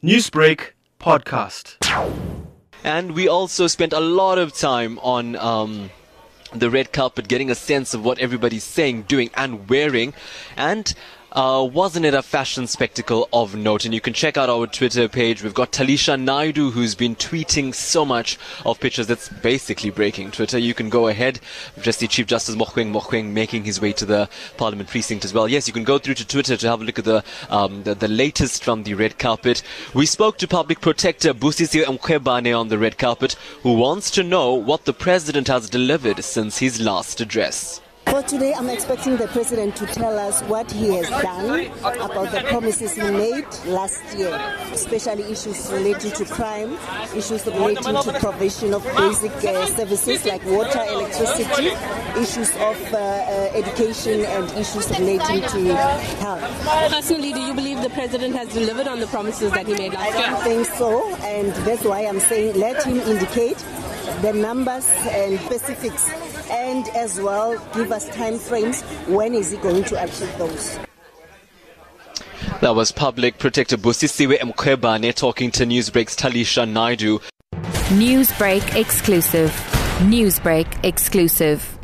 Newsbreak podcast. And we also spent a lot of time on um, the red carpet, getting a sense of what everybody's saying, doing, and wearing. And uh, wasn't it a fashion spectacle of note? And you can check out our Twitter page. We've got Taliesha Naidoo, who's been tweeting so much of pictures that's basically breaking Twitter. You can go ahead. We've just see Chief Justice Mogoeng Mogoeng making his way to the Parliament precinct as well. Yes, you can go through to Twitter to have a look at the um, the, the, latest from the red carpet. We spoke to Public Protector Busisiwe Mkhwebane on the red carpet, who wants to know what the president has delivered since his last address. For today, I'm expecting the president to tell us what he has done about the promises he made last year, especially issues relating to crime, issues relating to provision of basic uh, services like water, electricity, issues of uh, uh, education, and issues relating to health. Personally, do you believe the president has delivered on the promises that he made last year? I don't think so, and that's why I'm saying let him indicate the numbers and specifics and as well give us time frames when is he going to achieve those. That was Public Protector Busisiwe Mkhwebane talking to Newsbreak's Taliesha Naidoo. Newsbreak exclusive. Newsbreak exclusive.